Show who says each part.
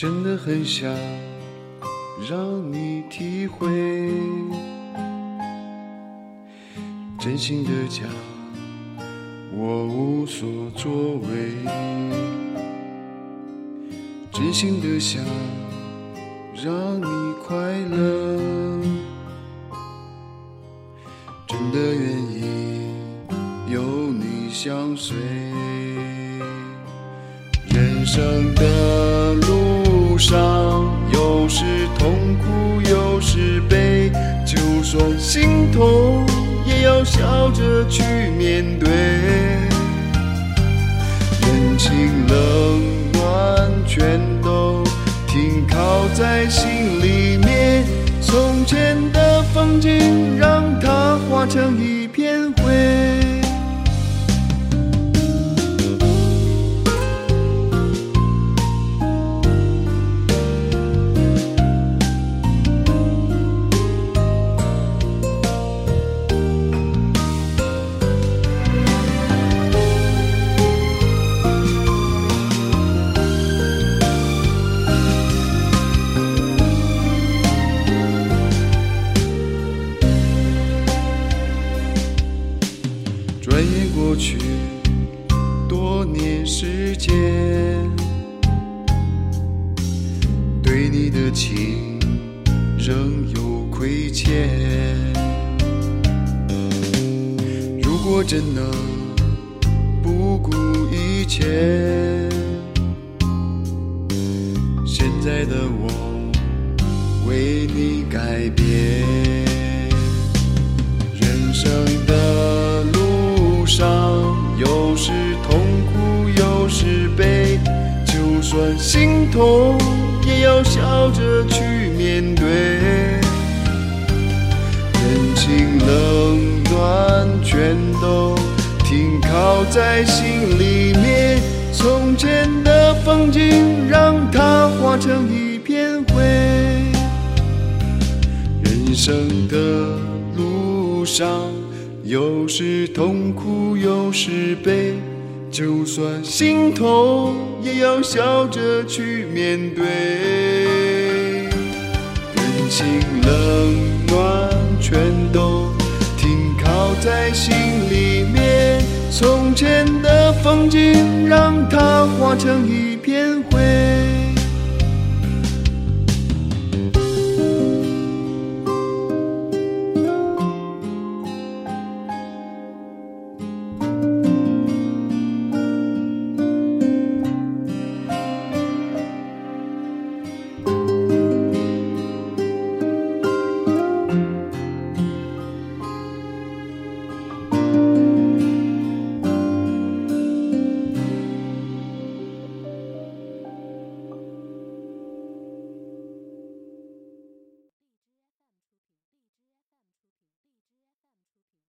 Speaker 1: 真的很想让你体会，真心的讲，我无所作为，真心的想让你快乐，真的愿意有你相随，人生的路上痛苦有时悲，就算心痛也要笑着去面对。人情冷暖全都停靠在心里面，从前的风景让它化成一片多年时间，对你的情仍有亏欠。如果真能不顾一切，现在的我为你改变。人生就算心痛，也要笑着去面对。人情冷暖全都停靠在心里面，从前的风景让它化成一片灰。人生的路上，有时痛苦，有时悲，就算心痛，也要笑着去面对。人情冷暖全都停靠在心里面，从前的风景让它化成一片灰。